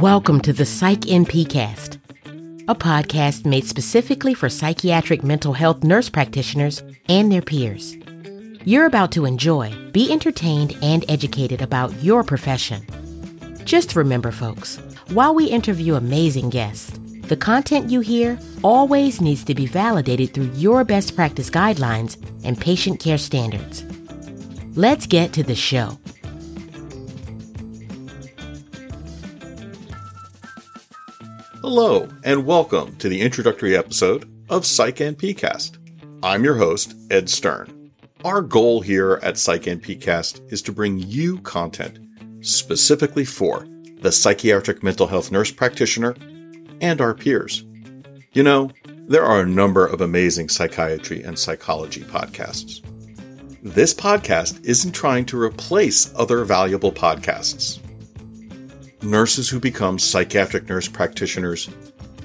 Welcome to the Psych a podcast made specifically for psychiatric mental health nurse practitioners and their peers. You're about to enjoy, be entertained, and educated about your profession. Just remember, folks, while we interview amazing guests, the content you hear always needs to be validated through your best practice guidelines and patient care standards. Let's get to the show. Hello, and welcome to the introductory episode of Psych NPcast. I'm your host, Ed Stern. Our goal here at Psych NPcast is to bring you content specifically for the psychiatric mental health nurse practitioner and our peers. You know, there are a number of amazing psychiatry and psychology podcasts. This podcast isn't trying to replace other valuable podcasts nurses who become psychiatric nurse practitioners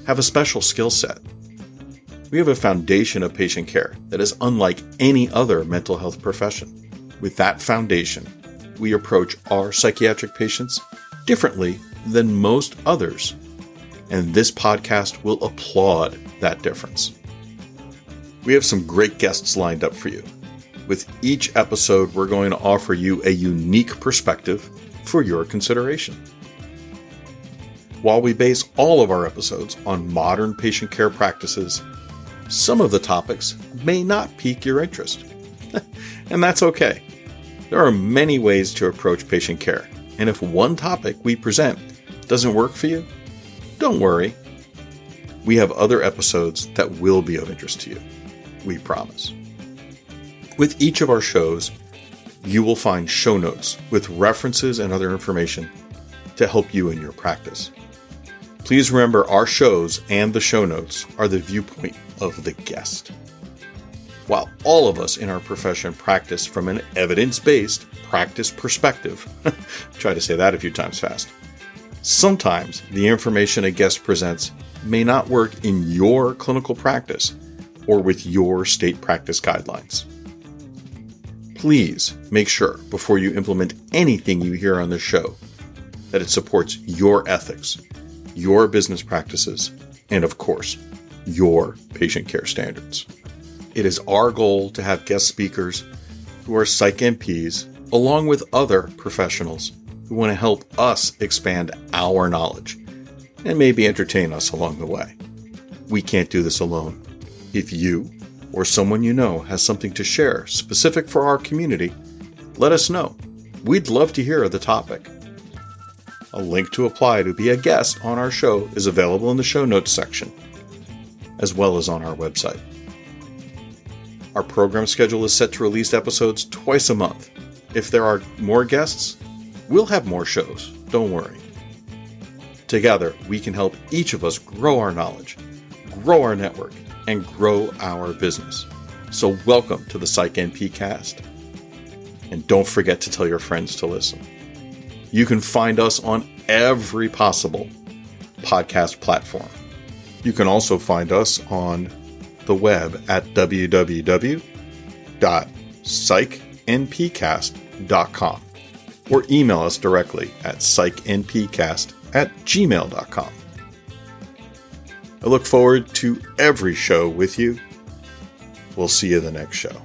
have a special skill set. We have a foundation of patient care that is unlike any other mental health profession. With that foundation, we approach our psychiatric patients differently than most others, and this podcast will applaud that difference. We have some great guests lined up for you. With each episode, we're going to offer you a unique perspective for your consideration. While we base all of our episodes on modern patient care practices, some of the topics may not pique your interest. and that's okay. There are many ways to approach patient care, and if one topic we present doesn't work for you, don't worry. We have other episodes that will be of interest to you. We promise. With each of our shows, you will find show notes with references and other information to help you in your practice. Please remember our shows and the show notes are the viewpoint of the guest. While all of us in our profession practice from an evidence based practice perspective, try to say that a few times fast, sometimes the information a guest presents may not work in your clinical practice or with your state practice guidelines. Please make sure before you implement anything you hear on this show that it supports your ethics your business practices, and of course, your patient care standards. It is our goal to have guest speakers who are psych NPs, along with other professionals who want to help us expand our knowledge and maybe entertain us along the way. We can't do this alone. If you or someone you know has something to share specific for our community, let us know. We'd love to hear the topic. A link to apply to be a guest on our show is available in the show notes section, as well as on our website. Our program schedule is set to release episodes twice a month. If there are more guests, we'll have more shows, don't worry. Together, we can help each of us grow our knowledge, grow our network, and grow our business. So, welcome to the Psych cast. And don't forget to tell your friends to listen. You can find us on every possible podcast platform. You can also find us on the web at www.psychnpcast.com or email us directly at psychnpcast at gmail.com. I look forward to every show with you. We'll see you the next show.